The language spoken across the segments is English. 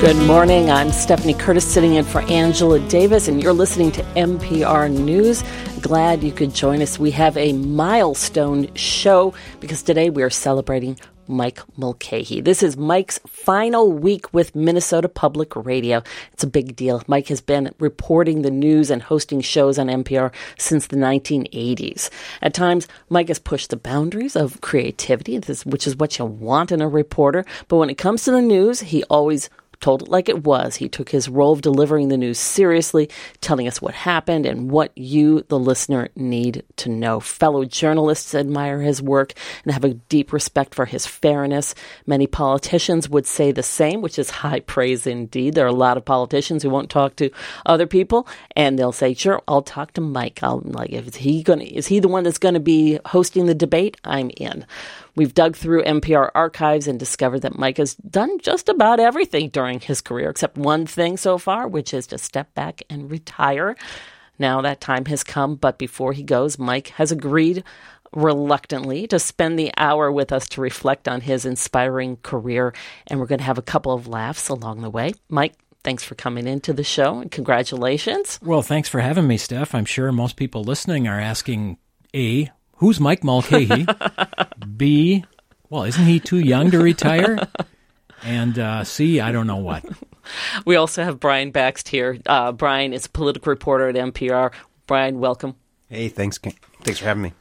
Good morning. I'm Stephanie Curtis sitting in for Angela Davis, and you're listening to MPR News. Glad you could join us. We have a milestone show because today we are celebrating Mike Mulcahy. This is Mike's final week with Minnesota Public Radio. It's a big deal. Mike has been reporting the news and hosting shows on MPR since the 1980s. At times, Mike has pushed the boundaries of creativity, which is what you want in a reporter. But when it comes to the news, he always told it like it was. He took his role of delivering the news seriously, telling us what happened and what you, the listener, need to know. Fellow journalists admire his work and have a deep respect for his fairness. Many politicians would say the same, which is high praise indeed. There are a lot of politicians who won't talk to other people, and they'll say, "Sure, I'll talk to Mike. I'll like, is he going? Is he the one that's going to be hosting the debate? I'm in." We've dug through MPR archives and discovered that Mike has done just about everything during his career, except one thing so far, which is to step back and retire. Now that time has come, but before he goes, Mike has agreed reluctantly to spend the hour with us to reflect on his inspiring career, and we're going to have a couple of laughs along the way. Mike, thanks for coming into the show and congratulations. Well, thanks for having me, Steph. I'm sure most people listening are asking A, who's Mike Mulcahy? B, well, isn't he too young to retire? And uh, C, I don't know what. We also have Brian Bakst here. Uh, Brian is a political reporter at MPR. Brian, welcome. Hey, thanks. Thanks for having me.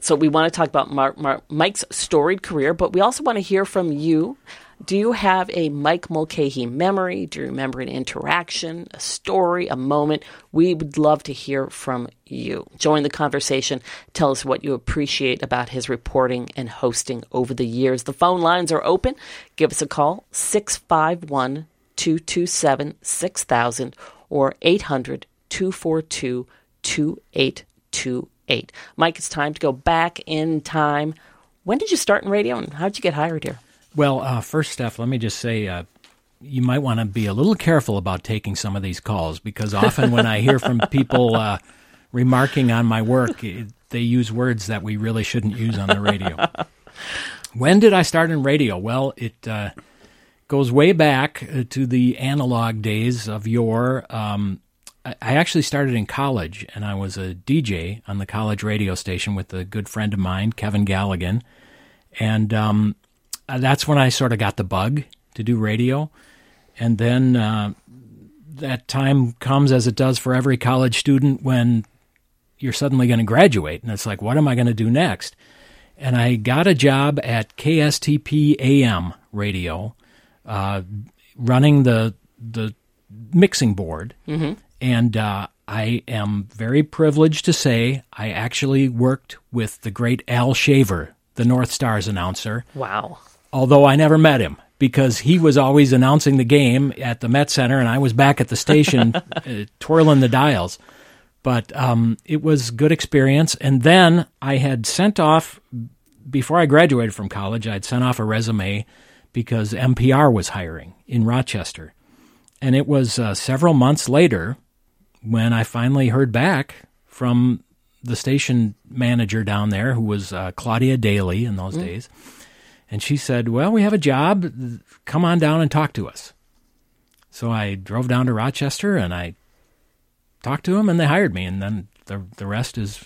So we want to talk about Mar- Mar- Mike's storied career, but we also want to hear from you do you have a Mike Mulcahy memory? Do you remember an interaction, a story, a moment? We would love to hear from you. Join the conversation. Tell us what you appreciate about his reporting and hosting over the years. The phone lines are open. Give us a call 651 227 6000 or 800 242 2828. Mike, it's time to go back in time. When did you start in radio and how did you get hired here? Well, uh, first, Steph, let me just say uh, you might want to be a little careful about taking some of these calls because often when I hear from people uh, remarking on my work, it, they use words that we really shouldn't use on the radio. when did I start in radio? Well, it uh, goes way back uh, to the analog days of yore. Um, I actually started in college, and I was a DJ on the college radio station with a good friend of mine, Kevin Galligan. And um, uh, that's when I sort of got the bug to do radio. And then uh, that time comes, as it does for every college student, when you're suddenly going to graduate. And it's like, what am I going to do next? And I got a job at KSTP AM radio, uh, running the the mixing board. Mm-hmm. And uh, I am very privileged to say I actually worked with the great Al Shaver, the North Stars announcer. Wow although I never met him because he was always announcing the game at the Met Center, and I was back at the station uh, twirling the dials. But um, it was good experience. And then I had sent off before I graduated from college. I'd sent off a resume because MPR was hiring in Rochester, and it was uh, several months later when I finally heard back from the station manager down there, who was uh, Claudia Daly in those mm. days and she said, Well, we have a job. Come on down and talk to us. So I drove down to Rochester and I talked to them, and they hired me. And then the, the rest is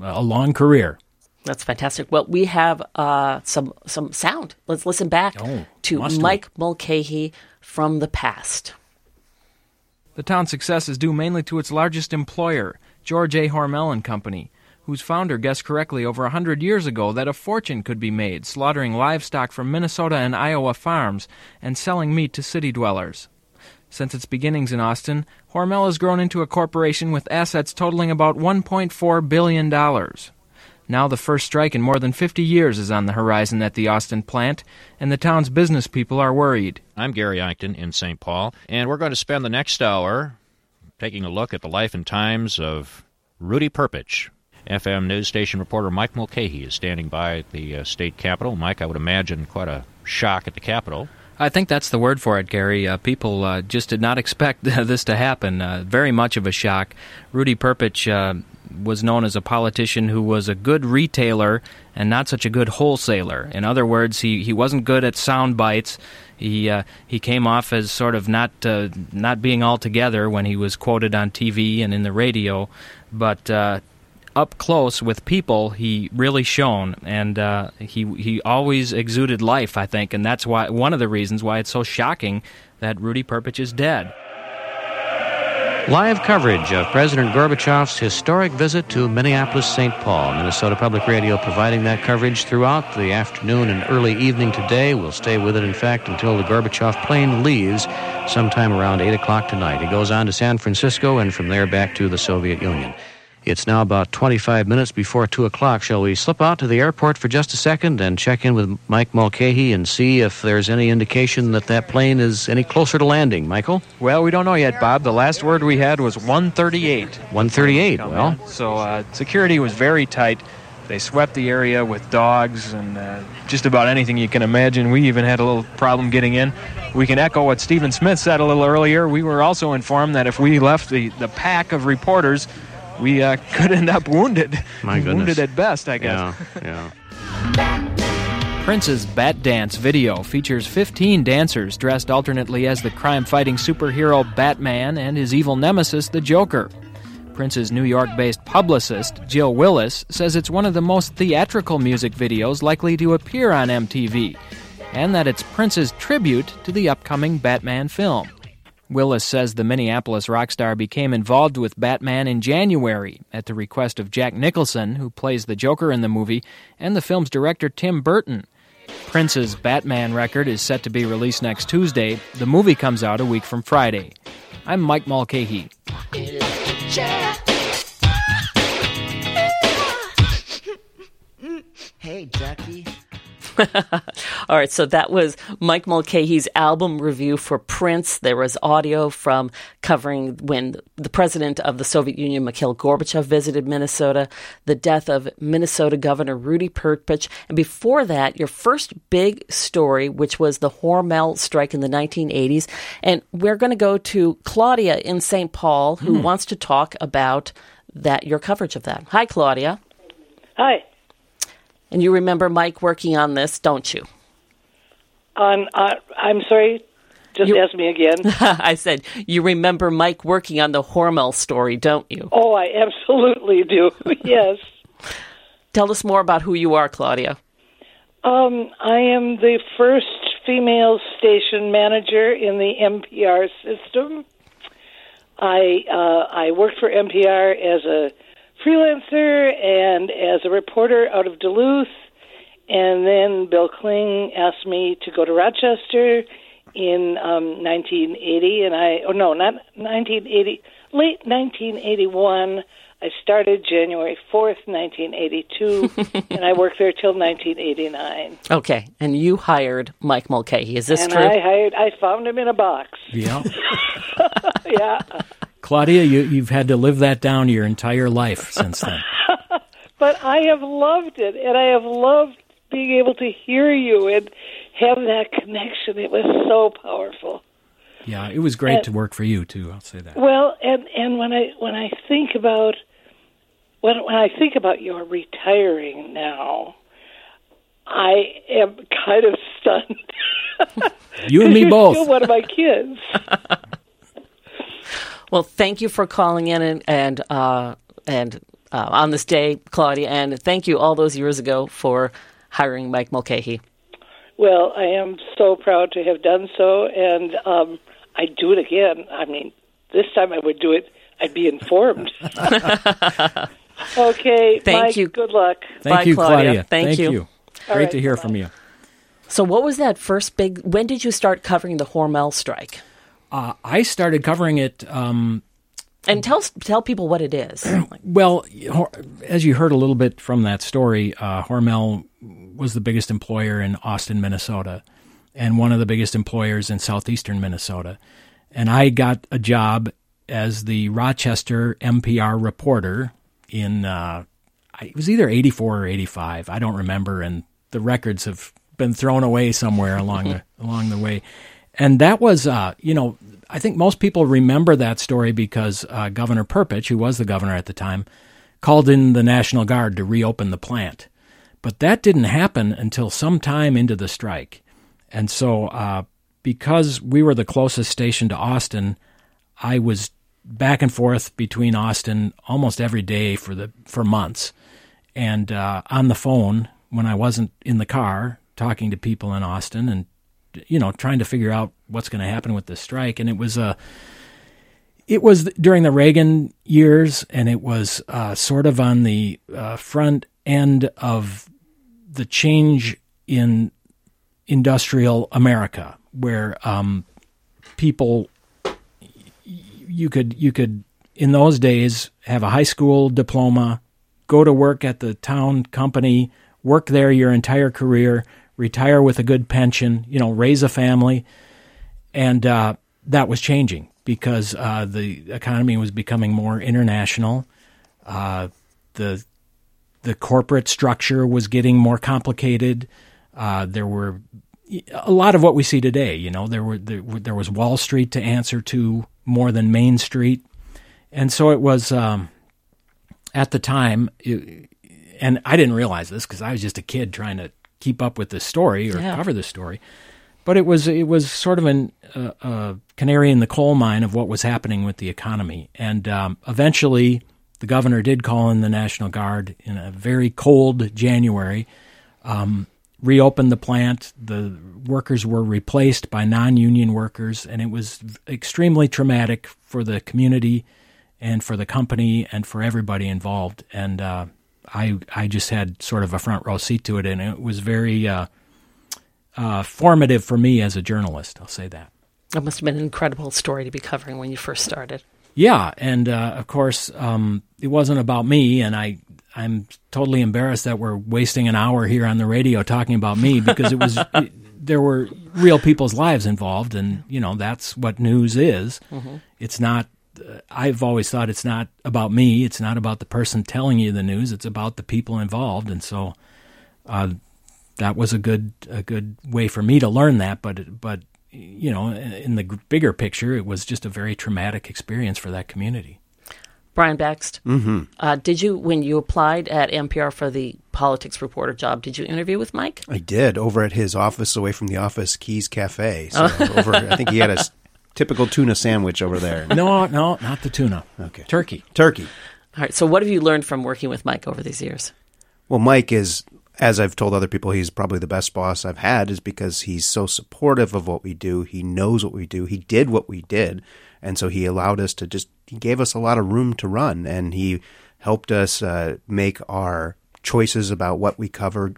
a long career. That's fantastic. Well, we have uh, some some sound. Let's listen back oh, to Mike we? Mulcahy from the past. The town's success is due mainly to its largest employer, George A. Hormel and Company whose founder guessed correctly over a hundred years ago that a fortune could be made slaughtering livestock from Minnesota and Iowa farms and selling meat to city dwellers. Since its beginnings in Austin, Hormel has grown into a corporation with assets totaling about $1.4 billion. Now, the first strike in more than 50 years is on the horizon at the Austin plant, and the town's business people are worried. I'm Gary Eichten in St. Paul, and we're going to spend the next hour taking a look at the life and times of Rudy Perpich, FM news station reporter Mike Mulcahy is standing by at the uh, state capitol. Mike, I would imagine quite a shock at the capitol. I think that's the word for it, Gary. Uh, people uh, just did not expect this to happen. Uh, very much of a shock. Rudy Perpich uh, was known as a politician who was a good retailer and not such a good wholesaler. In other words, he, he wasn't good at sound bites. He uh, he came off as sort of not uh, not being all together when he was quoted on TV and in the radio, but uh, up close with people, he really shone, and uh, he he always exuded life. I think, and that's why one of the reasons why it's so shocking that Rudy Perpich is dead. Live coverage of President Gorbachev's historic visit to Minneapolis, St. Paul. Minnesota Public Radio providing that coverage throughout the afternoon and early evening today. We'll stay with it, in fact, until the Gorbachev plane leaves sometime around 8 o'clock tonight. He goes on to San Francisco and from there back to the Soviet Union. It's now about 25 minutes before 2 o'clock. Shall we slip out to the airport for just a second and check in with Mike Mulcahy and see if there's any indication that that plane is any closer to landing? Michael? Well, we don't know yet, Bob. The last word we had was 138. 138, well. So uh, security was very tight. They swept the area with dogs and uh, just about anything you can imagine. We even had a little problem getting in. We can echo what Stephen Smith said a little earlier. We were also informed that if we left the, the pack of reporters, we uh, could end up wounded. My goodness. Wounded at best, I guess. Yeah, yeah. Prince's Bat Dance video features 15 dancers dressed alternately as the crime fighting superhero Batman and his evil nemesis, the Joker. Prince's New York based publicist, Jill Willis, says it's one of the most theatrical music videos likely to appear on MTV, and that it's Prince's tribute to the upcoming Batman film. Willis says the Minneapolis rock star became involved with Batman in January at the request of Jack Nicholson, who plays the Joker in the movie, and the film's director Tim Burton. Prince's Batman record is set to be released next Tuesday. The movie comes out a week from Friday. I'm Mike Mulcahy. Hey, Jackie. All right, so that was Mike Mulcahy's album review for Prince. There was audio from covering when the president of the Soviet Union, Mikhail Gorbachev, visited Minnesota, the death of Minnesota Governor Rudy Perpich, and before that, your first big story, which was the Hormel strike in the 1980s. And we're going to go to Claudia in St. Paul, who Hmm. wants to talk about that your coverage of that. Hi, Claudia. Hi. And you remember Mike working on this, don't you? On, uh, I'm sorry. Just You- ask me again. I said, you remember Mike working on the Hormel story, don't you? oh, I absolutely do. yes. Tell us more about who you are, Claudia. Um, I am the first female station manager in the MPR system. I uh, I worked for MPR as a freelancer and as a reporter out of Duluth, and then Bill Kling asked me to go to Rochester in um, 1980, and I oh no, not 1980, late 1981. I started January 4th, 1982, and I worked there till 1989. Okay, and you hired Mike Mulcahy. Is this and true? I hired, I found him in a box. Yeah. Yeah. Claudia, you, you've had to live that down your entire life since then. but I have loved it, and I have loved being able to hear you and have that connection. It was so powerful. Yeah, it was great to work for you too. I'll say that. Well, and and when I when I think about when when I think about your retiring now, I am kind of stunned. You and me You're both. Still one of my kids. well, thank you for calling in and and uh, and uh, on this day, Claudia, and thank you all those years ago for hiring Mike Mulcahy. Well, I am so proud to have done so, and um, I'd do it again. I mean, this time I would do it. I'd be informed. okay, Thank Mike, you. Good luck. Thank Bye, you, Claudia. Claudia. Thank you. All Great right, to hear bye-bye. from you. So, what was that first big? When did you start covering the Hormel strike? Uh, I started covering it. Um, And tell tell people what it is. well, as you heard a little bit from that story, uh, Hormel was the biggest employer in Austin, Minnesota, and one of the biggest employers in southeastern Minnesota. And I got a job as the Rochester MPR reporter in uh, it was either 84 or 85. I don't remember, and the records have been thrown away somewhere along the along the way. And that was, uh, you know, I think most people remember that story because uh, Governor Perpich, who was the governor at the time, called in the National Guard to reopen the plant. But that didn't happen until sometime into the strike. And so uh, because we were the closest station to Austin, I was back and forth between Austin almost every day for the for months, and uh, on the phone when I wasn't in the car talking to people in Austin and you know trying to figure out what's going to happen with the strike. And it was a uh, it was during the Reagan years, and it was uh, sort of on the uh, front end of the change in industrial America, where um, people you could you could in those days have a high school diploma, go to work at the town company, work there your entire career, retire with a good pension, you know, raise a family, and uh, that was changing because uh, the economy was becoming more international. Uh, the the corporate structure was getting more complicated. Uh, there were a lot of what we see today. You know, there were there, there was Wall Street to answer to more than Main Street, and so it was um, at the time. It, and I didn't realize this because I was just a kid trying to keep up with the story or yeah. cover the story. But it was it was sort of a uh, uh, canary in the coal mine of what was happening with the economy, and um, eventually the governor did call in the National Guard in a very cold January. Um, reopened the plant. The workers were replaced by non union workers, and it was extremely traumatic for the community and for the company and for everybody involved. And uh, I, I just had sort of a front row seat to it, and it was very uh, uh, formative for me as a journalist. I'll say that. It must have been an incredible story to be covering when you first started. Yeah, and uh, of course, um, it wasn't about me, and I I'm totally embarrassed that we're wasting an hour here on the radio talking about me because it was it, there were real people's lives involved, and you know that's what news is. Mm-hmm. It's not. Uh, I've always thought it's not about me. It's not about the person telling you the news. It's about the people involved, and so uh, that was a good a good way for me to learn that. But but you know, in the bigger picture, it was just a very traumatic experience for that community. Brian Bakst. Mm-hmm. Uh, did you, when you applied at MPR for the politics reporter job, did you interview with Mike? I did over at his office, away from the office, Keys Cafe. So oh. over, I think he had a typical tuna sandwich over there. No, no, not the tuna. Okay, turkey, turkey. All right. So, what have you learned from working with Mike over these years? Well, Mike is, as I've told other people, he's probably the best boss I've had, is because he's so supportive of what we do. He knows what we do. He did what we did and so he allowed us to just he gave us a lot of room to run, and he helped us uh, make our choices about what we covered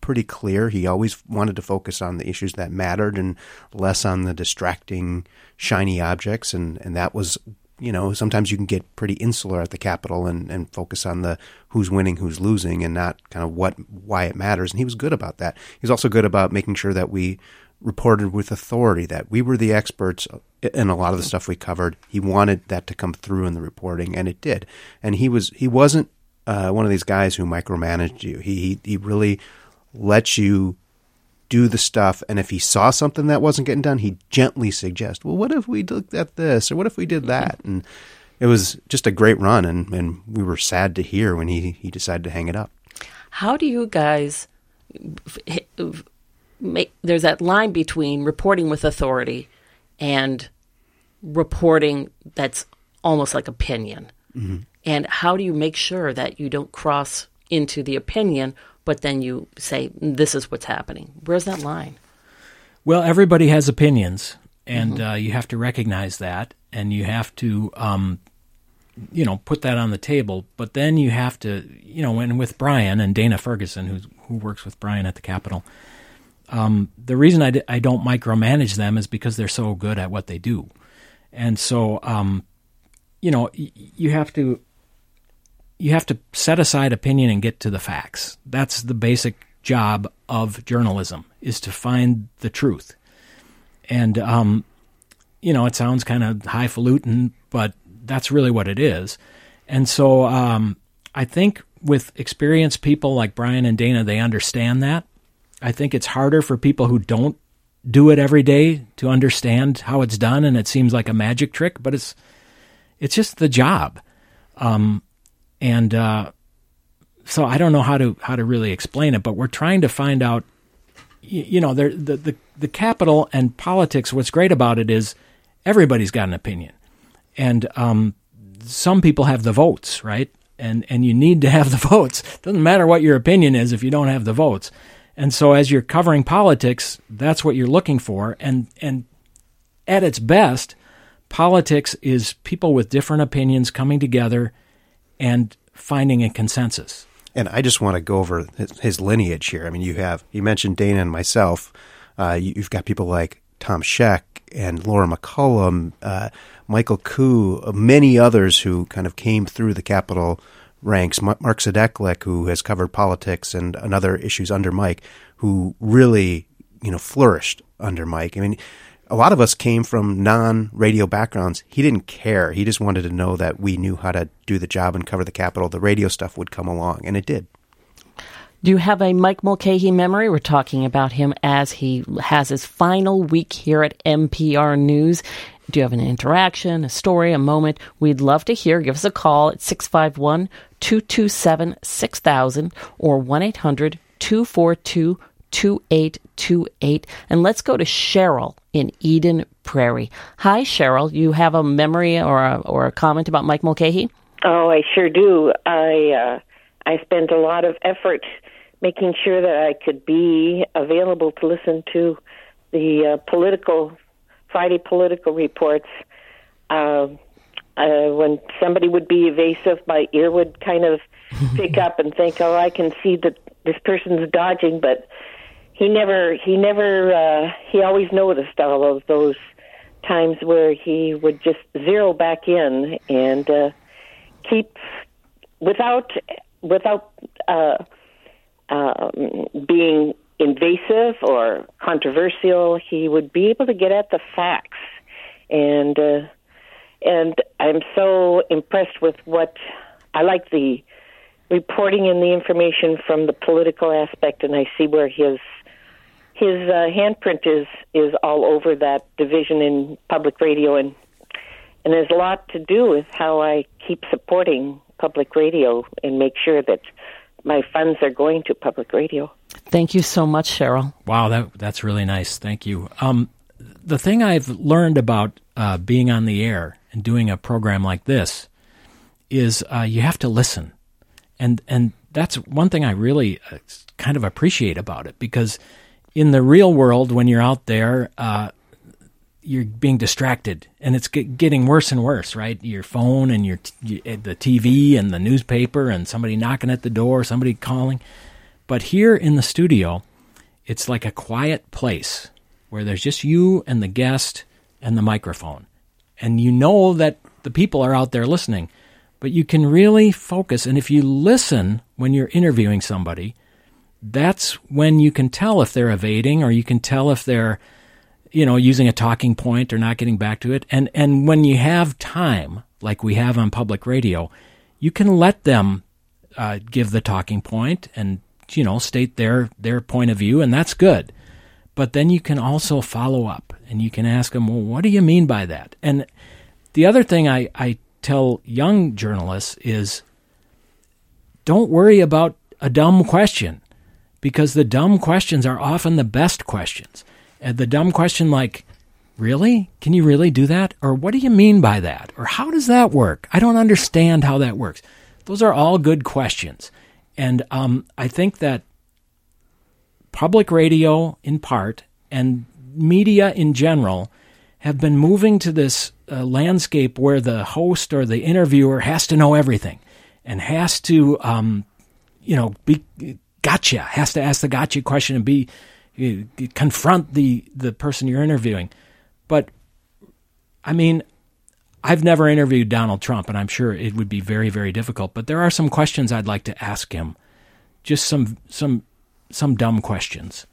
pretty clear. He always wanted to focus on the issues that mattered and less on the distracting, shiny objects. And, and that was, you know, sometimes you can get pretty insular at the Capitol and, and focus on the who's winning, who's losing, and not kind of what why it matters. And he was good about that. He was also good about making sure that we reported with authority that we were the experts in a lot of the stuff we covered. He wanted that to come through in the reporting, and it did. And he was he wasn't uh, one of these guys who micromanaged you. He, he he really let you do the stuff, and if he saw something that wasn't getting done, he'd gently suggest, "Well, what if we looked at this, or what if we did that?" And it was just a great run, and, and we were sad to hear when he he decided to hang it up. How do you guys make there's that line between reporting with authority and reporting that's almost like opinion. Mm-hmm. And how do you make sure that you don't cross into the opinion, but then you say, this is what's happening? Where's that line? Well, everybody has opinions, and mm-hmm. uh, you have to recognize that, and you have to, um, you know, put that on the table. But then you have to, you know, and with Brian and Dana Ferguson, who who works with Brian at the Capitol, um, the reason I d- I don't micromanage them is because they're so good at what they do, and so um, you know y- you have to you have to set aside opinion and get to the facts. That's the basic job of journalism is to find the truth, and um, you know it sounds kind of highfalutin, but that's really what it is, and so um, I think with experienced people like Brian and Dana, they understand that I think it's harder for people who don't do it every day to understand how it's done, and it seems like a magic trick, but it's it's just the job. Um, and uh, so I don't know how to how to really explain it, but we're trying to find out you, you know, the, the the Capitol and politics. What's great about it is everybody's got an opinion, and um, some people have the votes, right? And and you need to have the votes. Doesn't matter what your opinion is if you don't have the votes. And so, as you're covering politics, that's what you're looking for. And and at its best, politics is people with different opinions coming together and finding a consensus. And I just want to go over his, lineage here. I mean, you have you mentioned Dana and myself. Uh, you, have got people like Tom Scheck and Laura McCallum, uh, Michael Khoo, many others who kind of came through the Capitol ranks. Mark Zdechlik, who has covered politics and, and other issues under Mike, who really you know flourished under Mike. I mean, a lot of us came from non-radio backgrounds. He didn't care. He just wanted to know that we knew how to do the job and cover the Capitol. The radio stuff would come along, and it did. Do you have a Mike Mulcahy memory? We're talking about him as he has his final week here at MPR News. Do you have an interaction, a story, a moment? We'd love to hear. Give us a call at 651 227 6000 or 1 800 242 2828. And let's go to Cheryl in Eden Prairie. Hi, Cheryl. You have a memory or a, or a comment about Mike Mulcahy? Oh, I sure do. I uh, I spent a lot of effort making sure that I could be available to listen to the uh, political Friday political reports. Uh, uh, when somebody would be evasive, my ear would kind of pick up and think, "Oh, I can see that this person's dodging," but he never he never uh, he always noticed all of those times where he would just zero back in and uh, keep without without uh, um, being invasive or controversial. He would be able to get at the facts, and uh, and I'm so impressed with what I like the reporting and the information from the political aspect, and I see where his his uh, handprint is is all over that division in public radio, and and there's a lot to do with how I keep supporting public radio and make sure that my funds are going to public radio. Thank you so much, Cheryl. Wow, that that's really nice. Thank you. Um, the thing I've learned about uh, being on the air and doing a program like this is uh, you have to listen, and and that's one thing I really uh, kind of appreciate about it because in the real world, when you're out there, uh, you're being distracted, and it's getting worse and worse. Right, your phone and your t- eh, the TV and the newspaper, and somebody knocking at the door, somebody calling. But here in the studio, it's like a quiet place where there's just you and the guest and the microphone, and you know that the people are out there listening. But you can really focus, and if you listen when you're interviewing somebody, that's when you can tell if they're evading or you can tell if they're you know using a talking point or not getting back to it. And and when you have time like we have on public radio you can let them uh, give the talking point and you know state their their point of view and that's good. But then you can also follow up and you can ask them well what do you mean by that? And the other thing i i tell young journalists is don't worry about a dumb question because the dumb questions are often the best questions. And the dumb question, like, really? Can you really do that? Or what do you mean by that? Or how does that work? I don't understand how that works. Those are all good questions. And um, I think that public radio, in part, and media in general, have been moving to this uh, landscape where the host or the interviewer has to know everything and has to, um, you know, be gotcha has to ask the gotcha question and be confront the the person you're interviewing. But i mean i've never interviewed donald trump and i'm sure it would be very very difficult but there are some questions i'd like to ask him. Just some some some dumb questions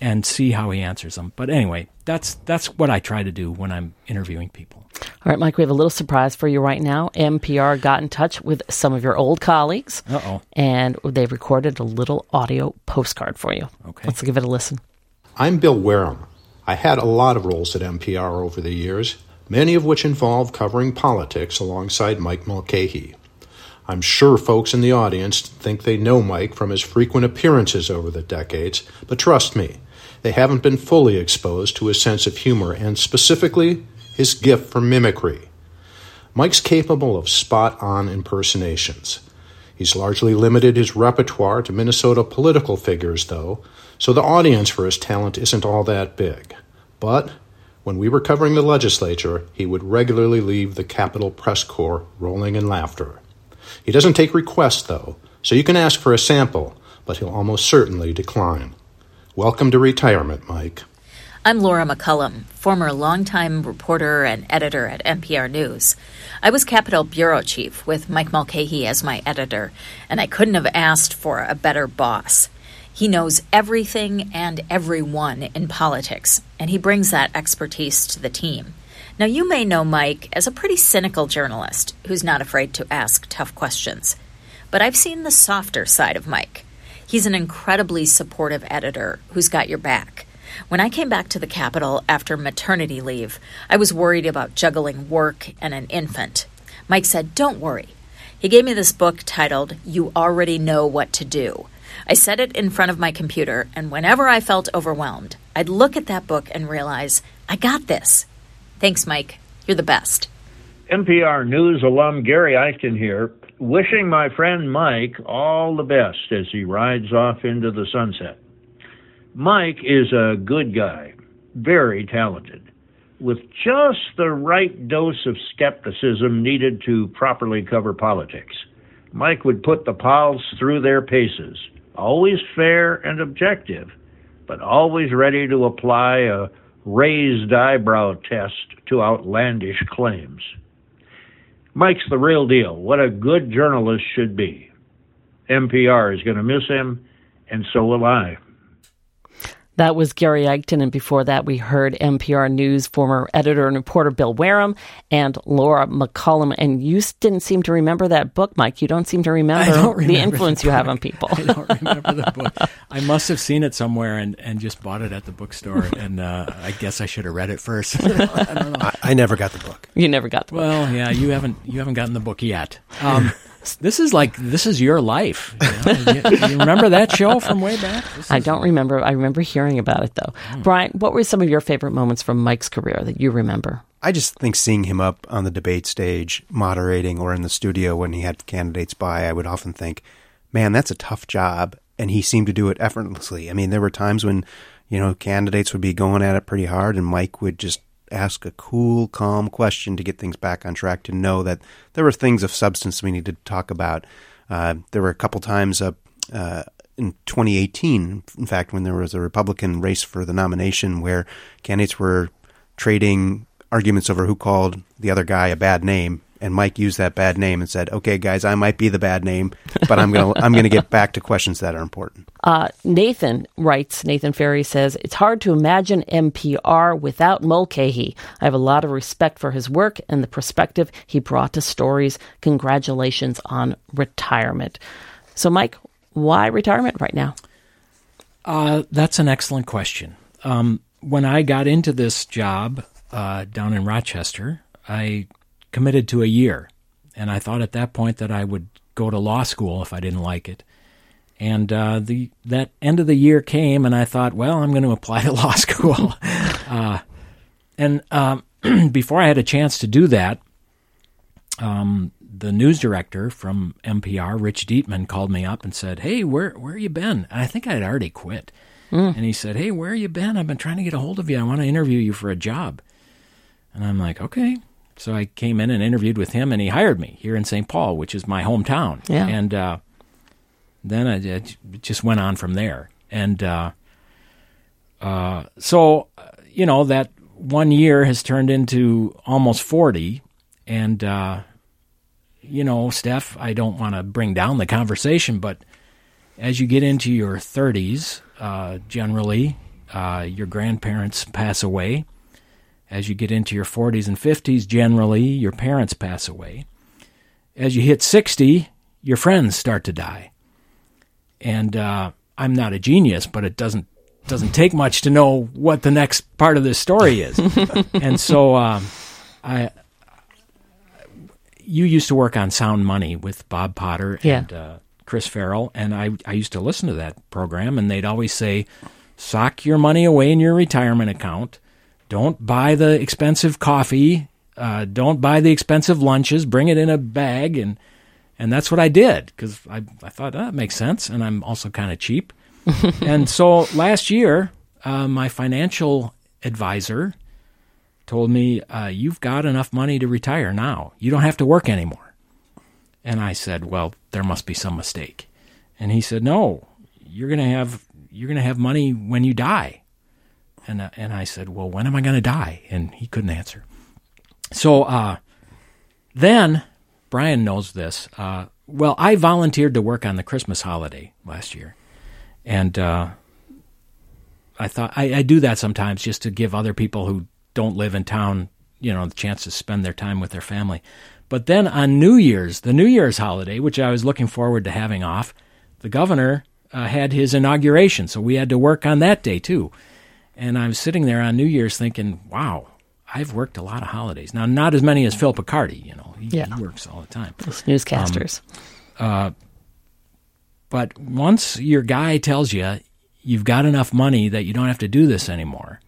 and see how he answers them. But anyway, that's that's what I try to do when I'm interviewing people. All right, Mike, we have a little surprise for you right now. MPR got in touch with some of your old colleagues. Uh-oh. And they've recorded a little audio postcard for you. Okay. Let's give it a listen. I'm Bill Wareham. I had a lot of roles at MPR over the years, many of which involved covering politics alongside Mike Mulcahy. I'm sure folks in the audience think they know Mike from his frequent appearances over the decades, but trust me, they haven't been fully exposed to his sense of humor and specifically his gift for mimicry. Mike's capable of spot on impersonations. He's largely limited his repertoire to Minnesota political figures, though, so the audience for his talent isn't all that big. But when we were covering the legislature, he would regularly leave the Capitol press corps rolling in laughter. He doesn't take requests, though, so you can ask for a sample, but he'll almost certainly decline. Welcome to retirement, Mike. I'm Laura McCallum, former longtime reporter and editor at MPR News. I was Capitol Bureau Chief with Mike Mulcahy as my editor, and I couldn't have asked for a better boss. He knows everything and everyone in politics, and he brings that expertise to the team. Now, you may know Mike as a pretty cynical journalist who's not afraid to ask tough questions. But I've seen the softer side of Mike. He's an incredibly supportive editor who's got your back. When I came back to the Capitol after maternity leave, I was worried about juggling work and an infant. Mike said, Don't worry. He gave me this book titled You Already Know What to Do I set it in front of my computer, and whenever I felt overwhelmed, I'd look at that book and realize, I got this. Thanks, Mike. You're the best. MPR News alum Gary Eichten here, wishing my friend Mike all the best as he rides off into the sunset. Mike is a good guy, very talented, with just the right dose of skepticism needed to properly cover politics. Mike would put the pals through their paces always fair and objective, but always ready to apply a raised eyebrow test to outlandish claims. Mike's the real deal, what a good journalist should be. MPR is going to miss him, and so will I. That was Gary Eichten, and before that, we heard MPR News former editor and reporter Bill Wareham and Laura McCallum. And you didn't seem to remember that book, Mike. You don't seem to remember, remember the influence the you have on people. I don't remember the book. I must have seen it somewhere and, and just bought it at the bookstore. And uh, I guess I should have read it first. I don't know. I, I, never got the book. You never got the book. Well, yeah, you haven't you haven't gotten the book yet. Um, this is like this is your life. You, know? you, you remember that show from way back? I don't remember. I remember hearing about it though. Hmm. Brian, what were some of your favorite moments from Mike's career that you remember? I just think seeing him up on the debate stage, moderating, or in the studio when he had candidates by, I would often think, man, that's a tough job. And he seemed to do it effortlessly. I mean, there were times when, you know, candidates would be going at it pretty hard, and Mike would just ask a cool, calm question to get things back on track, to know that there were things of substance we needed to talk about. Uh, there were a couple times uh, uh, in 2018, in fact, when there was a Republican race for the nomination where candidates were trading arguments over who called the other guy a bad name and Mike used that bad name and said, "Okay, guys, I might be the bad name, but I'm gonna I'm gonna get back to questions that are important." Uh, Nathan writes. Nathan Ferry says it's hard to imagine MPR without Mulcahy. I have a lot of respect for his work and the perspective he brought to stories. Congratulations on retirement. So, Mike, why retirement right now? Uh, that's an excellent question. Um, when I got into this job uh, down in Rochester, I committed to a year. And I thought at that point that I would go to law school if I didn't like it. And uh, the that end of the year came, and I thought, well, I'm going to apply to law school. uh, and um, before I had a chance to do that, um, the news director from MPR, Rich Dietman, called me up and said, "Hey, where where you been?" And I think I had already quit. Mm. And he said, "Hey, where have you been? I've been trying to get a hold of you. I want to interview you for a job." And I'm like, "Okay." So I came in and interviewed with him, and he hired me here in St. Paul, which is my hometown. Yeah. And uh, then I, it just went on from there. And uh, uh, so, you know, that one year has turned into almost 40. And, uh, you know, Steph, I don't want to bring down the conversation, but as you get into your 30s, uh, generally, uh, your grandparents pass away as you get into your 40s and 50s, generally, your parents pass away. As you hit 60, your friends start to die. And uh, I'm not a genius, but it doesn't doesn't take much to know what the next part of this story is. and so, um, I you used to work on Sound Money with Bob Potter and yeah. uh, Chris Farrell, and I I used to listen to that program, and they'd always say sock your money away in your retirement account. Don't buy the expensive coffee. Uh, don't buy the expensive lunches. Bring it in a bag, and and that's what I did because I I thought oh, that makes sense, and I'm also kind of cheap. and so last year, uh, my financial advisor told me, uh, "You've got enough money to retire now. You don't have to work anymore." And I said, "Well, there must be some mistake." And he said, "No, you're going to have you're going to have money when you die." And uh, and I said, "Well, when am I going to die?" And he couldn't answer. So uh, then Brian knows this. Uh, well, I volunteered to work on the Christmas holiday last year, and uh, I thought I, I do that sometimes just to give other people who don't live in town, you know, the chance to spend their time with their family. But then on New Year's, the New Year's holiday, which I was looking forward to having off, the governor uh, had his inauguration, so we had to work on that day too. And I was sitting there on New Year's thinking, wow, I've worked a lot of holidays. Now, not as many as Phil Picardi, you know, he, Yeah. he works all the time. Those newscasters. Uh, but once your guy tells you you've got enough money that you don't have to do this anymore,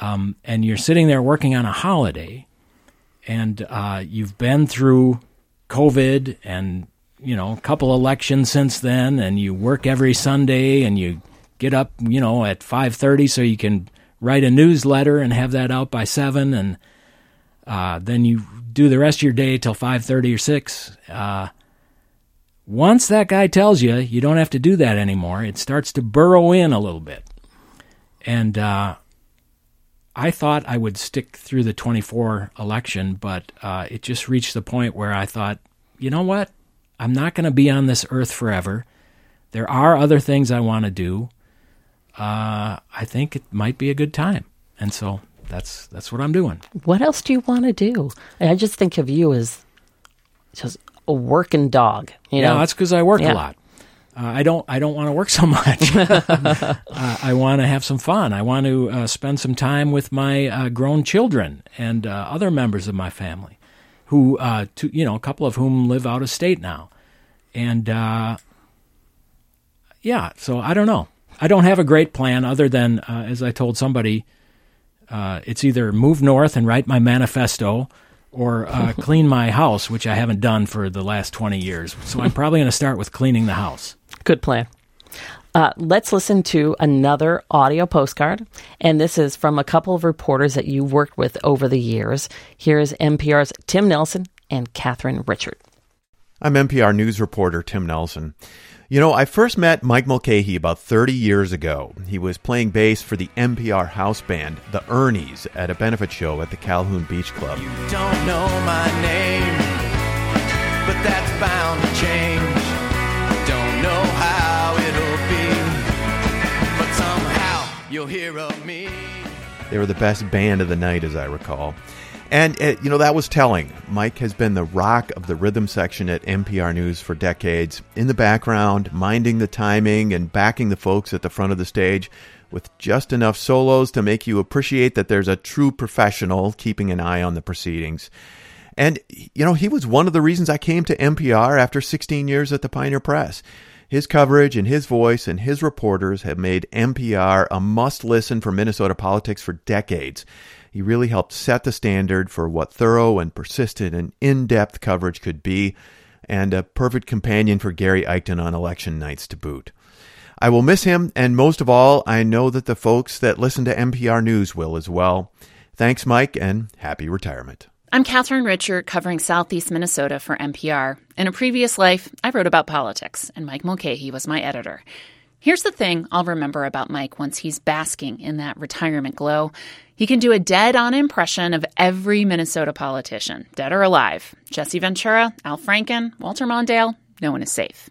um, and you're sitting there working on a holiday, and uh, you've been through COVID and you know a couple elections since then, and you work every Sunday, and you get up you know at five thirty so you can write a newsletter and have that out by seven, and uh, then you do the rest of your day till five thirty or six. Uh, once that guy tells you you don't have to do that anymore, it starts to burrow in a little bit. And uh, I thought I would stick through the 24 election, but uh, it just reached the point where I thought, you know what? I'm not going to be on this earth forever. There are other things I want to do. Uh, I think it might be a good time, and so that's that's what I'm doing. What else do you want to do? I just think of you as just a working dog. You know, that's because I work Yeah. a lot. Uh, I don't. I don't want to work so much. uh, I want to have some fun. I want to uh, spend some time with my uh, grown children and uh, other members of my family, who, uh, to, you know, a couple of whom live out of state now, and uh, yeah. So I don't know. I don't have a great plan other than, uh, as I told somebody, uh, it's either move north and write my manifesto or uh, clean my house, which I haven't done for the last 20 years. So I'm probably going to start with cleaning the house. Good plan. Uh, let's listen to another audio postcard. And this is from a couple of reporters that you worked with over the years. Here's MPR's Tim Nelson and Catharine Richert. I'm MPR news reporter Tim Nelson. You know, I first met Mike Mulcahy about 30 years ago. He was playing bass for the MPR house band, the Ernies, at a benefit show at the Calhoun Beach Club. don't know my name, but that's bound to change. Don't know how it'll be, but somehow you'll hear of me. They were the best band of the night, as I recall. And, uh, you know, that was telling. Mike has been the rock of the rhythm section at MPR News for decades, in the background, minding the timing and backing the folks at the front of the stage with just enough solos to make you appreciate that there's a true professional keeping an eye on the proceedings. And, you know, he was one of the reasons I came to MPR after 16 years at the Pioneer Press. His coverage and his voice and his reporters have made MPR a must listen for Minnesota politics for decades. He really helped set the standard for what thorough and persistent and in depth coverage could be, and a perfect companion for Gary Eichten on election nights to boot. I will miss him, and most of all, I know that the folks that listen to MPR News will as well. Thanks, Mike, and happy retirement. I'm Catharine Richert, covering Southeast Minnesota for MPR. In a previous life, I wrote about politics, and Mike Mulcahy was my editor. Here's the thing I'll remember about Mike once he's basking in that retirement glow. He can do a dead on impression of every Minnesota politician, dead or alive. Jesse Ventura, Al Franken, Walter Mondale, no one is safe.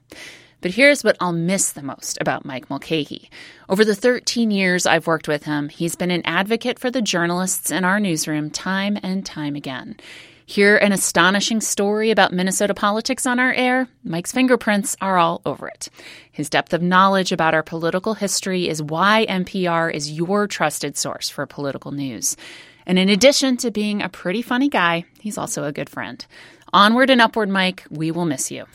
But here's what I'll miss the most about Mike Mulcahy. Over the 13 years I've worked with him, he's been an advocate for the journalists in our newsroom time and time again. Hear an astonishing story about Minnesota politics on our air? Mike's fingerprints are all over it. His depth of knowledge about our political history is why MPR is your trusted source for political news. And in addition to being a pretty funny guy, he's also a good friend. Onward and upward, Mike. We will miss you.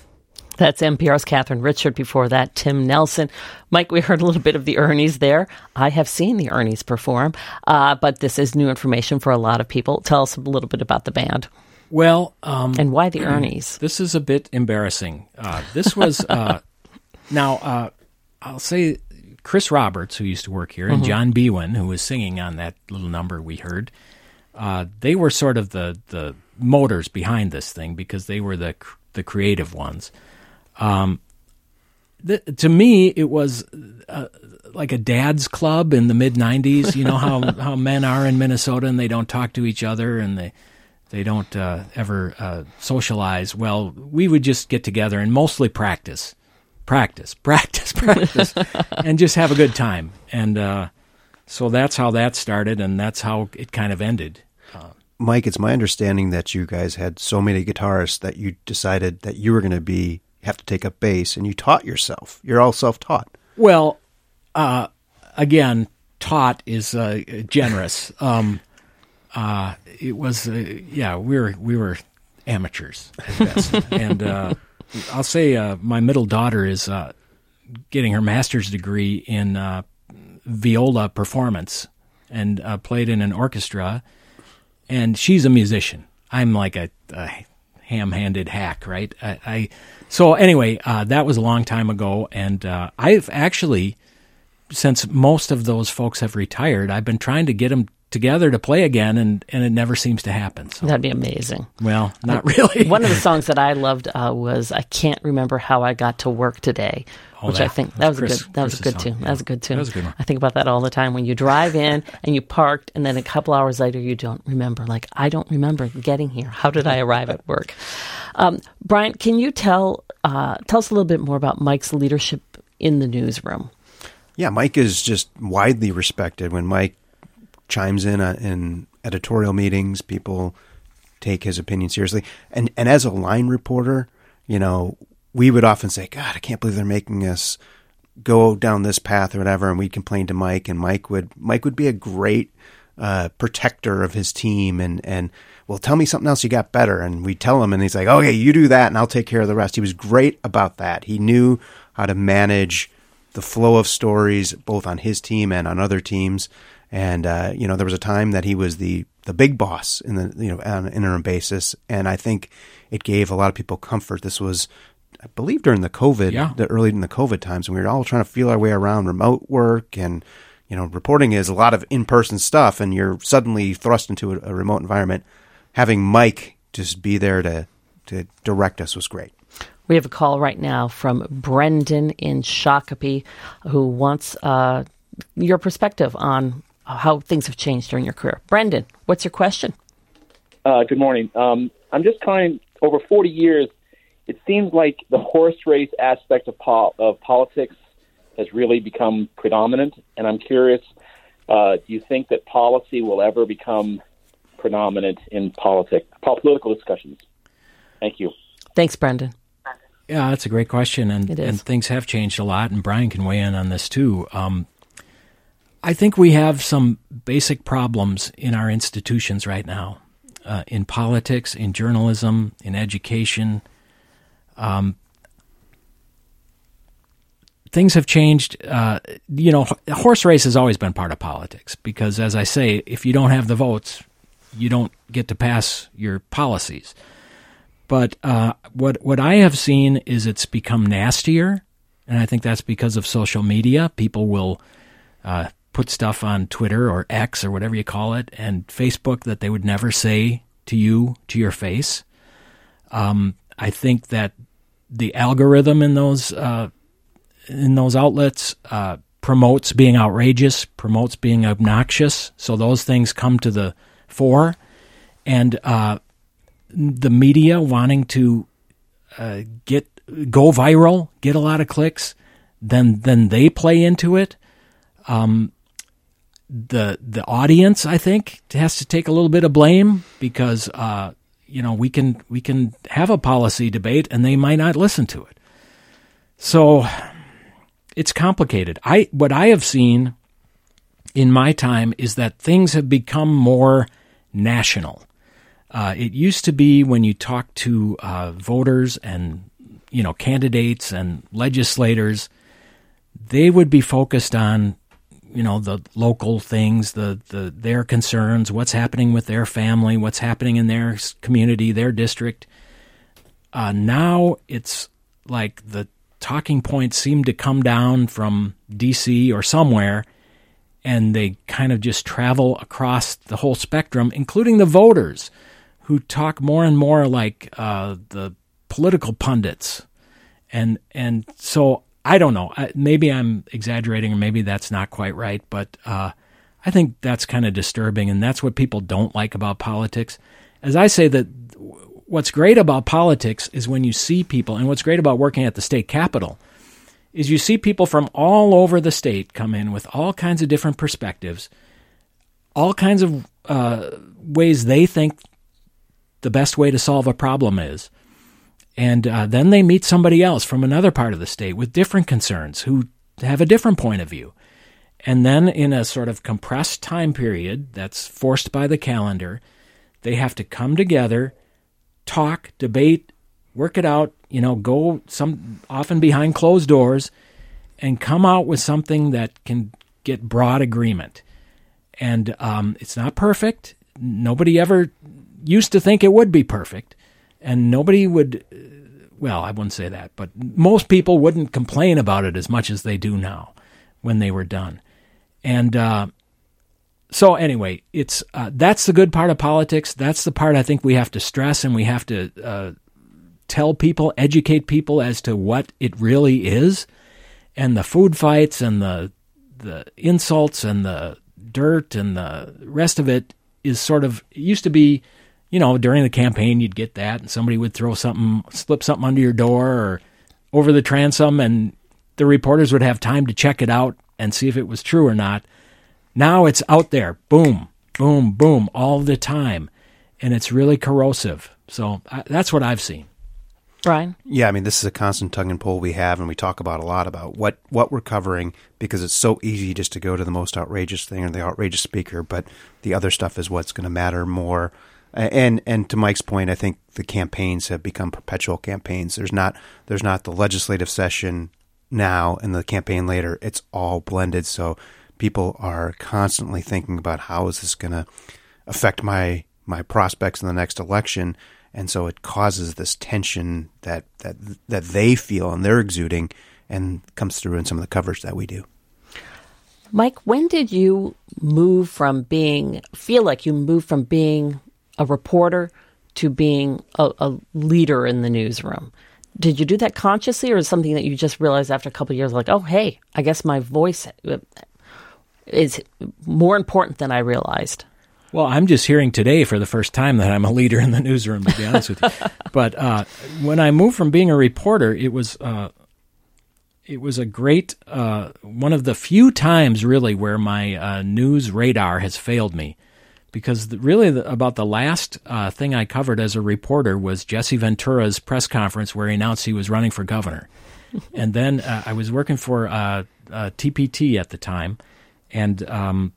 That's MPR's Catharine Richert. Before that, Tim Nelson. Mike, we heard a little bit of the Ernies there. I have seen the Ernies perform, uh, but this is new information for a lot of people. Tell us a little bit about the band. Well, um, and why the Ernies? This is a bit embarrassing. Uh, this was uh, now uh, I'll say Chris Roberts, who used to work here, and Mm-hmm. Mhm. John Biewen, who was singing on that little number we heard. Uh, they were sort of the the motors behind this thing because they were the the creative ones. Um, th- to me, it was uh, like a dad's club in the mid '90s. You know how how men are in Minnesota and they don't talk to each other and they they don't uh, ever uh, socialize. Well, we would just get together and mostly practice, practice, practice, practice, and just have a good time. And uh, so that's how that started, and that's how it kind of ended. Mike, it's my understanding that you guys had so many guitarists that you decided that you were going to be have to take up bass, and you taught yourself. You're all self-taught. Well, uh, again, taught is uh, generous. Um, uh, it was, uh, yeah, we were we were amateurs at best, and uh, I'll say uh, my middle daughter is getting her master's degree in viola performance and played in an orchestra, and she's a musician. I'm like a, a ham-handed hack, right? I, I so anyway, uh, that was a long time ago, and uh, I've actually, since most of those folks have retired, I've been trying to get them together to play again, and and it never seems to happen. So That'd be amazing. well, not Uh, really. One of the songs that I loved uh, was "I Can't Remember How I Got to Work Today," which that- I think that that's was a Chris- good. That was a Chris's good song, tune. yeah. That was a good tune. That was a good one. I think about that all the time. When you drive in and you parked, and then a couple hours later you don't remember. Like I don't remember getting here. How did I arrive at work? Um, Brian, can you tell uh, tell us a little bit more about Mike's leadership in the newsroom? Yeah, Mike is just widely respected. When Mike chimes in uh, in editorial meetings, people take his opinion seriously. And and as a line reporter, you know, we would often say, "God, I can't believe they're making us go down this path or whatever." And we'd complain to Mike, and Mike would Mike would be a great uh, protector of his team, and and well, tell me something else you got better, and we tell him, and he's like, "Okay, you do that, and I'll take care of the rest." He was great about that. He knew how to manage the flow of stories both on his team and on other teams. And uh, you know, there was a time that he was the the big boss in the you know on an interim basis, and I think it gave a lot of people comfort. This was, I believe, during the COVID, Yeah. the early in the COVID times, when we were all trying to feel our way around remote work and you know, reporting is a lot of in person stuff, and you're suddenly thrust into a, a remote environment. Having Mike just be there to to direct us was great. We have a call right now from Brendan in Shakopee who wants uh, your perspective on how things have changed during your career. Brendan, what's your question? Uh, good morning. Um, I'm just kind over 40 years. It seems like the horse race aspect of, pol- of politics has really become predominant, and I'm curious: uh, Do you think that policy will ever become predominant in politics, political discussions? Thank you. Thanks, Brendan. Yeah, that's a great question, and It is. and things have changed a lot, and Brian can weigh in on this too. Um, I think we have some basic problems in our institutions right now, uh, in politics, in journalism, in education. Um, things have changed. Uh, you know, horse race has always been part of politics because, as I say, if you don't have the votes, you don't get to pass your policies. But uh, what what I have seen is it's become nastier, and I think that's because of social media. People will uh, put stuff on Twitter or X or whatever you call it, and Facebook that they would never say to you to your face. Um, I think that the algorithm in those uh, in those outlets uh, promotes being outrageous, promotes being obnoxious. So those things come to the fore, and uh, the media wanting to uh, get go viral, get a lot of clicks, then then they play into it. Um, the the audience, I think, has to take a little bit of blame because uh, you know we can we can have a policy debate and they might not listen to it. So it's complicated. I what I have seen in my time is that things have become more national. Uh, it used to be when you talk to uh, voters and you know candidates and legislators, they would be focused on you know the local things, the the their concerns, what's happening with their family, what's happening in their community, their district. Uh, now it's like the talking points seem to come down from D.C. or somewhere, and they kind of just travel across the whole spectrum, including the voters, who talk more and more like uh, the political pundits, and and so I don't know. Maybe I'm exaggerating, or maybe that's not quite right, but uh, I think that's kind of disturbing, and that's what people don't like about politics. As I say, that what's great about politics is when you see people, and what's great about working at the state capitol is you see people from all over the state come in with all kinds of different perspectives, all kinds of uh, ways they think the best way to solve a problem is and uh, then they meet somebody else from another part of the state with different concerns who have a different point of view. And then, in a sort of compressed time period that's forced by the calendar, they have to come together, talk, debate, work it out, you know, go some often behind closed doors and come out with something that can get broad agreement. And um, it's not perfect. Nobody ever used to think it would be perfect and nobody would well i wouldn't say that but most people wouldn't complain about it as much as they do now when they were done. And uh, so anyway it's uh, that's the good part of politics. That's the part i think we have to stress and we have to uh, tell people educate people as to what it really is. And the food fights and the the insults and the dirt and the rest of it is sort of it used to be you know, during the campaign, you'd get that, and somebody would throw something, slip something under your door or over the transom, and the reporters would have time to check it out and see if it was true or not. Now it's out there, boom, boom, boom, all the time, and it's really corrosive. So I, that's what I've seen. Brian? Yeah, I mean, this is a constant tug and pull we have, and we talk about a lot about what, what we're covering because it's so easy just to go to the most outrageous thing or the outrageous speaker, but the other stuff is what's going to matter more and and to Mike's point, I think the campaigns have become perpetual campaigns. There's not there's not the legislative session now and the campaign later. It's all blended. So people are constantly thinking about how is this going to affect my my prospects in the next election, and so it causes this tension that that that they feel and they're exuding, and comes through in some of the coverage that we do. Mike, when did you move from being feel like you moved from being a reporter to being a, a, leader in the newsroom. Did you do that consciously, or is something that you just realized after a couple years, like, oh, hey, I guess my voice is more important than I realized? Well, I'm just hearing today for the first time that I'm a leader in the newsroom, to be honest with you. But uh, when I moved from being a reporter, it was uh, it was a great uh, one of the few times really where my uh, news radar has failed me because the, really the, about the last uh, thing I covered as a reporter was Jesse Ventura's press conference where he announced he was running for governor. and then uh, I was working for uh, TPT uh, at the time, and um,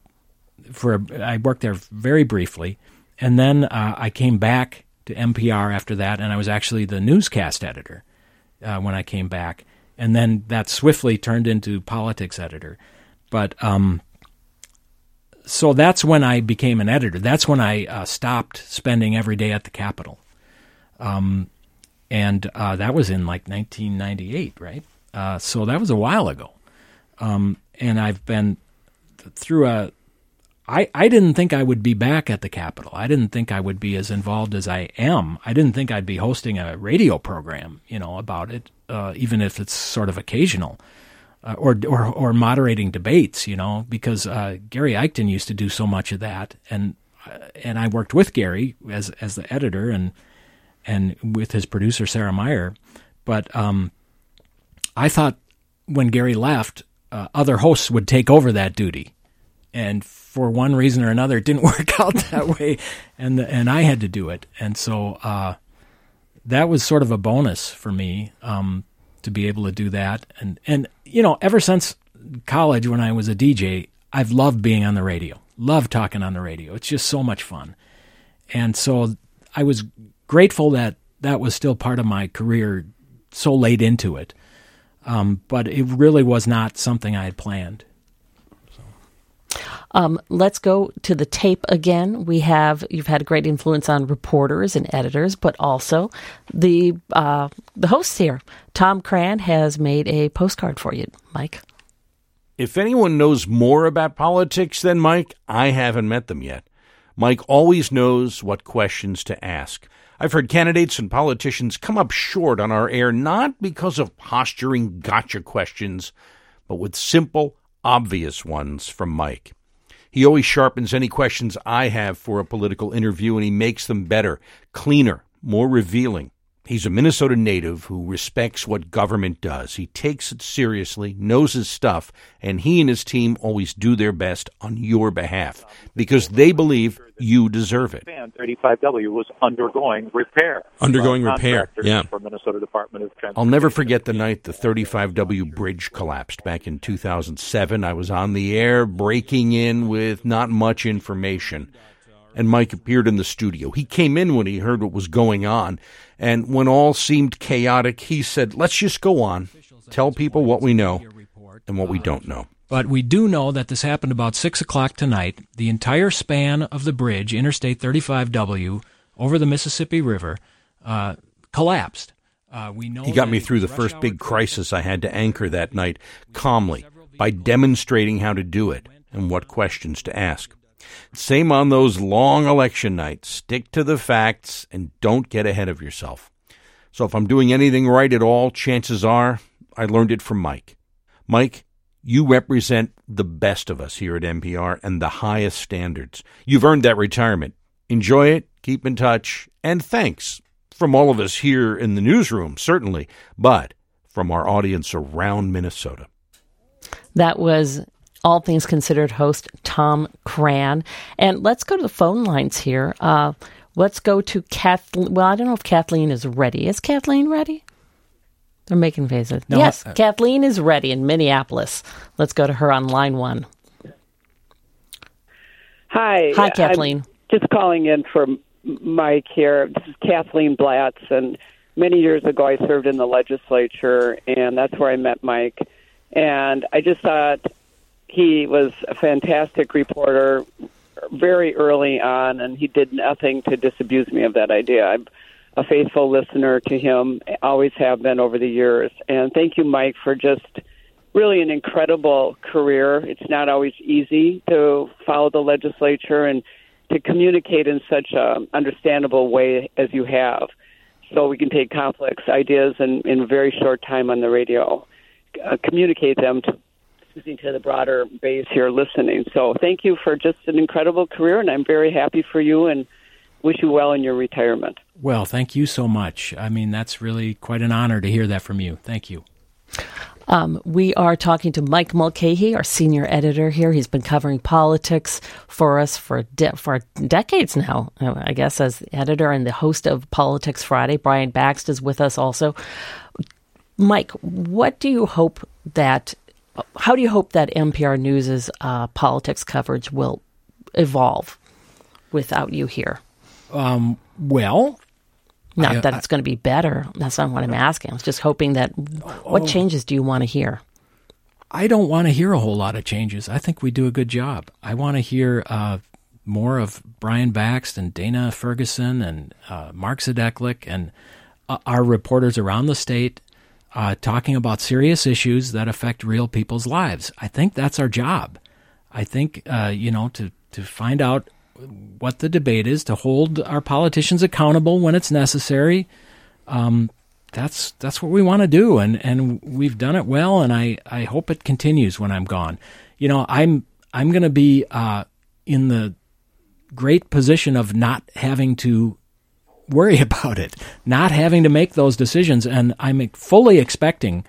for a, I worked there very briefly, and then uh, I came back to MPR after that, and I was actually the newscast editor uh, when I came back, and then that swiftly turned into politics editor. But um, so that's when I became an editor. That's when I uh, stopped spending every day at the Capitol. Um, and uh, that was in like 1998, right? Uh, so that was a while ago. Um, and I've been through a. I, I didn't think I would be back at the Capitol. I didn't think I would be as involved as I am. I didn't think I'd be hosting a radio program, you know, about it, uh, even if it's sort of occasional uh, or, or or moderating debates, you know, because uh, Gary Eichten used to do so much of that, and uh, and I worked with Gary as as the editor and and with his producer Sarah Meyer, but um, I thought when Gary left, uh, other hosts would take over that duty, and for one reason or another, it didn't work out that way, and and I had to do it, and so uh, that was sort of a bonus for me. Um, to be able to do that. And and you know, ever since college when I was a DJ, I've loved being on the radio. Love talking on the radio. It's just so much fun. And so I was grateful that that was still part of my career so late into it. Um, but it really was not something I had planned. Um, let's go to the tape again. We have you've had a great influence on reporters and editors, but also the uh, the hosts here. Tom Crann has made a postcard for you, Mike. If anyone knows more about politics than Mike, I haven't met them yet. Mike always knows what questions to ask. I've heard candidates and politicians come up short on our air not because of posturing gotcha questions, but with simple, obvious ones from Mike. He always sharpens any questions I have for a political interview and he makes them better, cleaner, more revealing. He's a Minnesota native who respects what government does. He takes it seriously, knows his stuff, and he and his team always do their best on your behalf because they believe you deserve it. 35W was undergoing repair. Undergoing repair, yeah. For Minnesota Department of Transportation. I'll never forget the night the 35W bridge collapsed back in 2007. I was on the air breaking in with not much information and Mike appeared in the studio. He came in when he heard what was going on, and when all seemed chaotic, he said, Let's just go on, tell people what we know and what we don't know. But we do know that this happened about 6 o'clock tonight. The entire span of the bridge, Interstate 35W, over the Mississippi River, uh, collapsed. Uh, we know he got me through the first big crisis I had to anchor that night calmly by demonstrating how to do it and what questions to ask. Same on those long election nights. Stick to the facts and don't get ahead of yourself. So if I'm doing anything right at all, chances are I learned it from Mike. Mike, you represent the best of us here at MPR and the highest standards. You've earned that retirement. Enjoy it, keep in touch, and thanks from all of us here in the newsroom, certainly, but from our audience around Minnesota. That was all Things Considered host Tom Crann. And let's go to the phone lines here. Uh, let's go to Kathleen. Well, I don't know if Kathleen is ready. Is Kathleen ready? They're making faces. No, yes, uh, Kathleen is ready in Minneapolis. Let's go to her on line one. Hi. Hi, Kathleen. I'm just calling in for Mike here. This is Kathleen Blatz, and many years ago I served in the legislature, and that's where I met Mike. And I just thought he was a fantastic reporter very early on, and he did nothing to disabuse me of that idea. I'm a faithful listener to him, always have been over the years. And thank you, Mike, for just really an incredible career. It's not always easy to follow the legislature and to communicate in such a understandable way as you have. So we can take complex ideas and in a very short time on the radio, uh, communicate them to excuse to the broader base here listening. So thank you for just an incredible career, and I'm very happy for you and wish you well in your retirement. Well, thank you so much. I mean, that's really quite an honor to hear that from you. Thank you. Um, we are talking to Mike Mulcahy, our senior editor here. He's been covering politics for us for de- for decades now, I guess, as editor and the host of Politics Friday. Brian Bakst is with us also. Mike, what do you hope that how do you hope that MPR News's uh, politics coverage will evolve without you here? Um, well, not I, that it's going to be better. That's not what I'm asking. I was just hoping that. What oh, changes do you want to hear? I don't want to hear a whole lot of changes. I think we do a good job. I want to hear uh, more of Brian Bakst and Dana Ferguson and uh, Mark Zdechlik and uh, our reporters around the state uh, talking about serious issues that affect real people's lives. I think that's our job. I think uh, you know to to find out what the debate is, to hold our politicians accountable when it's necessary. Um, that's that's what we want to do, and and we've done it well, and I I hope it continues when I'm gone. You know, I'm I'm going to be uh, in the great position of not having to worry about it, not having to make those decisions. And I'm fully expecting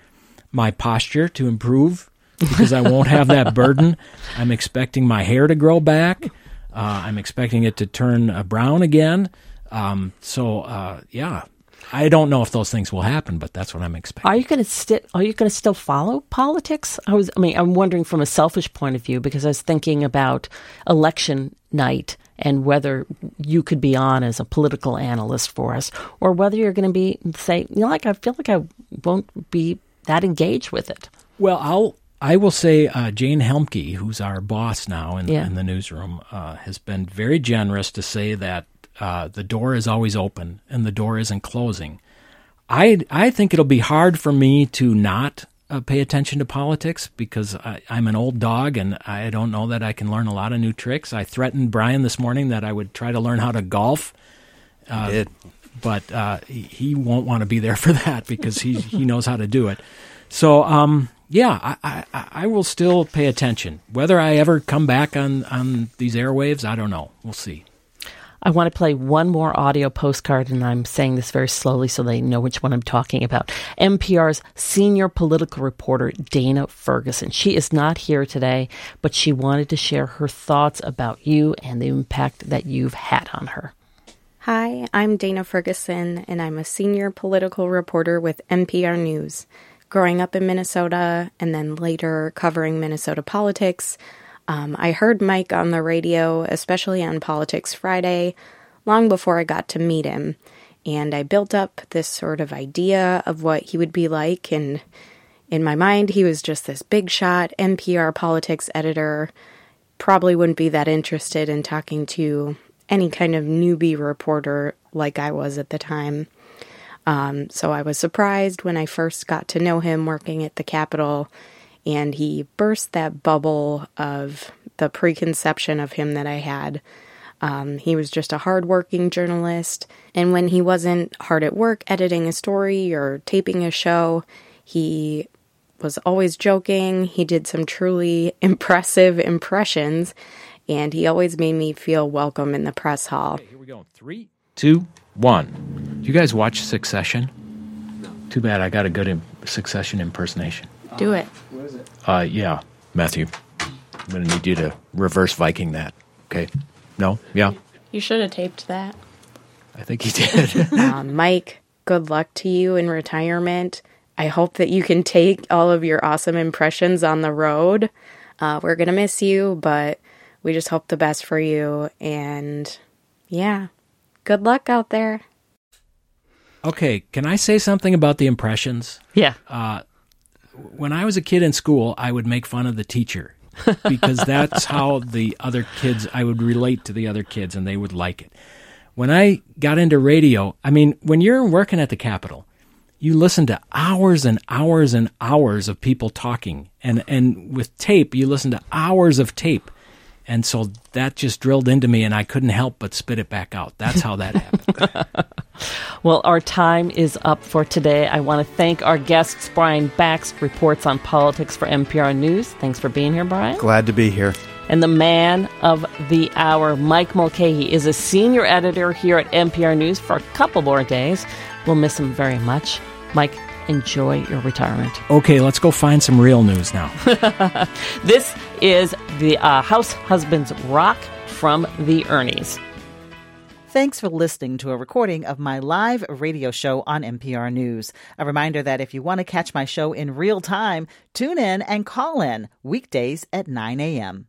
my posture to improve because I won't have that burden. I'm expecting my hair to grow back. Uh, I'm expecting it to turn uh, brown again. Um, so uh, yeah, I don't know if those things will happen, but that's what I'm expecting. Are you going to st- Are you going to still follow politics? I was. I mean, I'm wondering from a selfish point of view because I was thinking about election night and whether you could be on as a political analyst for us, or whether you're going to be say, you know, like I feel like I won't be that engaged with it. Well, I'll I will say uh, Jane Helmke, who's our boss now in, Yeah. in the newsroom, uh, has been very generous to say that uh, the door is always open and the door isn't closing. I I think it'll be hard for me to not uh, pay attention to politics because I, I'm an old dog and I don't know that I can learn a lot of new tricks. I threatened Brian this morning that I would try to learn how to golf. Uh, did. but uh, he, he won't want to be there for that because he he knows how to do it. So um, yeah, I, I I will still pay attention. Whether I ever come back on on these airwaves, I don't know. We'll see. I want to play one more audio postcard, and I'm saying this very slowly so they know which one I'm talking about. MPR's senior political reporter, Dana Ferguson. She is not here today, but she wanted to share her thoughts about you and the impact that you've had on her. Hi, I'm Dana Ferguson, and I'm a senior political reporter with MPR News. Growing up in Minnesota and then later covering Minnesota politics, um, I heard Mike on the radio, especially on Politics Friday, long before I got to meet him. And I built up this sort of idea of what he would be like. And in my mind, he was just this big shot MPR politics editor. Probably wouldn't be that interested in talking to any kind of newbie reporter like I was at the time. Um, so I was surprised when I first got to know him working at the Capitol, and he burst that bubble of the preconception of him that I had. Um, he was just a hardworking journalist, and when he wasn't hard at work editing a story or taping a show, he was always joking. He did some truly impressive impressions, and he always made me feel welcome in the press hall. Here we go. Three, two, one. Do you guys watch Succession? No. Too bad. I got a good im- Succession impersonation. Do it. What is it? Uh, yeah, Matthew. I'm going to need you to reverse Viking that. Okay. No? Yeah. You should have taped that. I think he did. um, Mike, good luck to you in retirement. I hope that you can take all of your awesome impressions on the road. Uh, we're going to miss you, but we just hope the best for you. And yeah, good luck out there. Okay, can I say something about the impressions? Yeah. Uh, when I was a kid in school, I would make fun of the teacher because that's how the other kids, I would relate to the other kids and they would like it. When I got into radio, I mean, when you're working at the Capitol, you listen to hours and hours and hours of people talking. And, and with tape, you listen to hours of tape. And so that just drilled into me, and I couldn't help but spit it back out. That's how that happened. Well, our time is up for today. I want to thank our guests, Brian Bakst, reports on politics for MPR News. Thanks for being here, Brian. Glad to be here. And the man of the hour, Mike Mulcahy, is a senior editor here at MPR News for a couple more days. We'll miss him very much. Mike, enjoy your retirement. okay, let's go find some real news now. This is the uh, House Husbands Rock from the Ernies. Thanks for listening to a recording of my live radio show on MPR News. A reminder that if you want to catch my show in real time, tune in and call in weekdays at 9 a.m.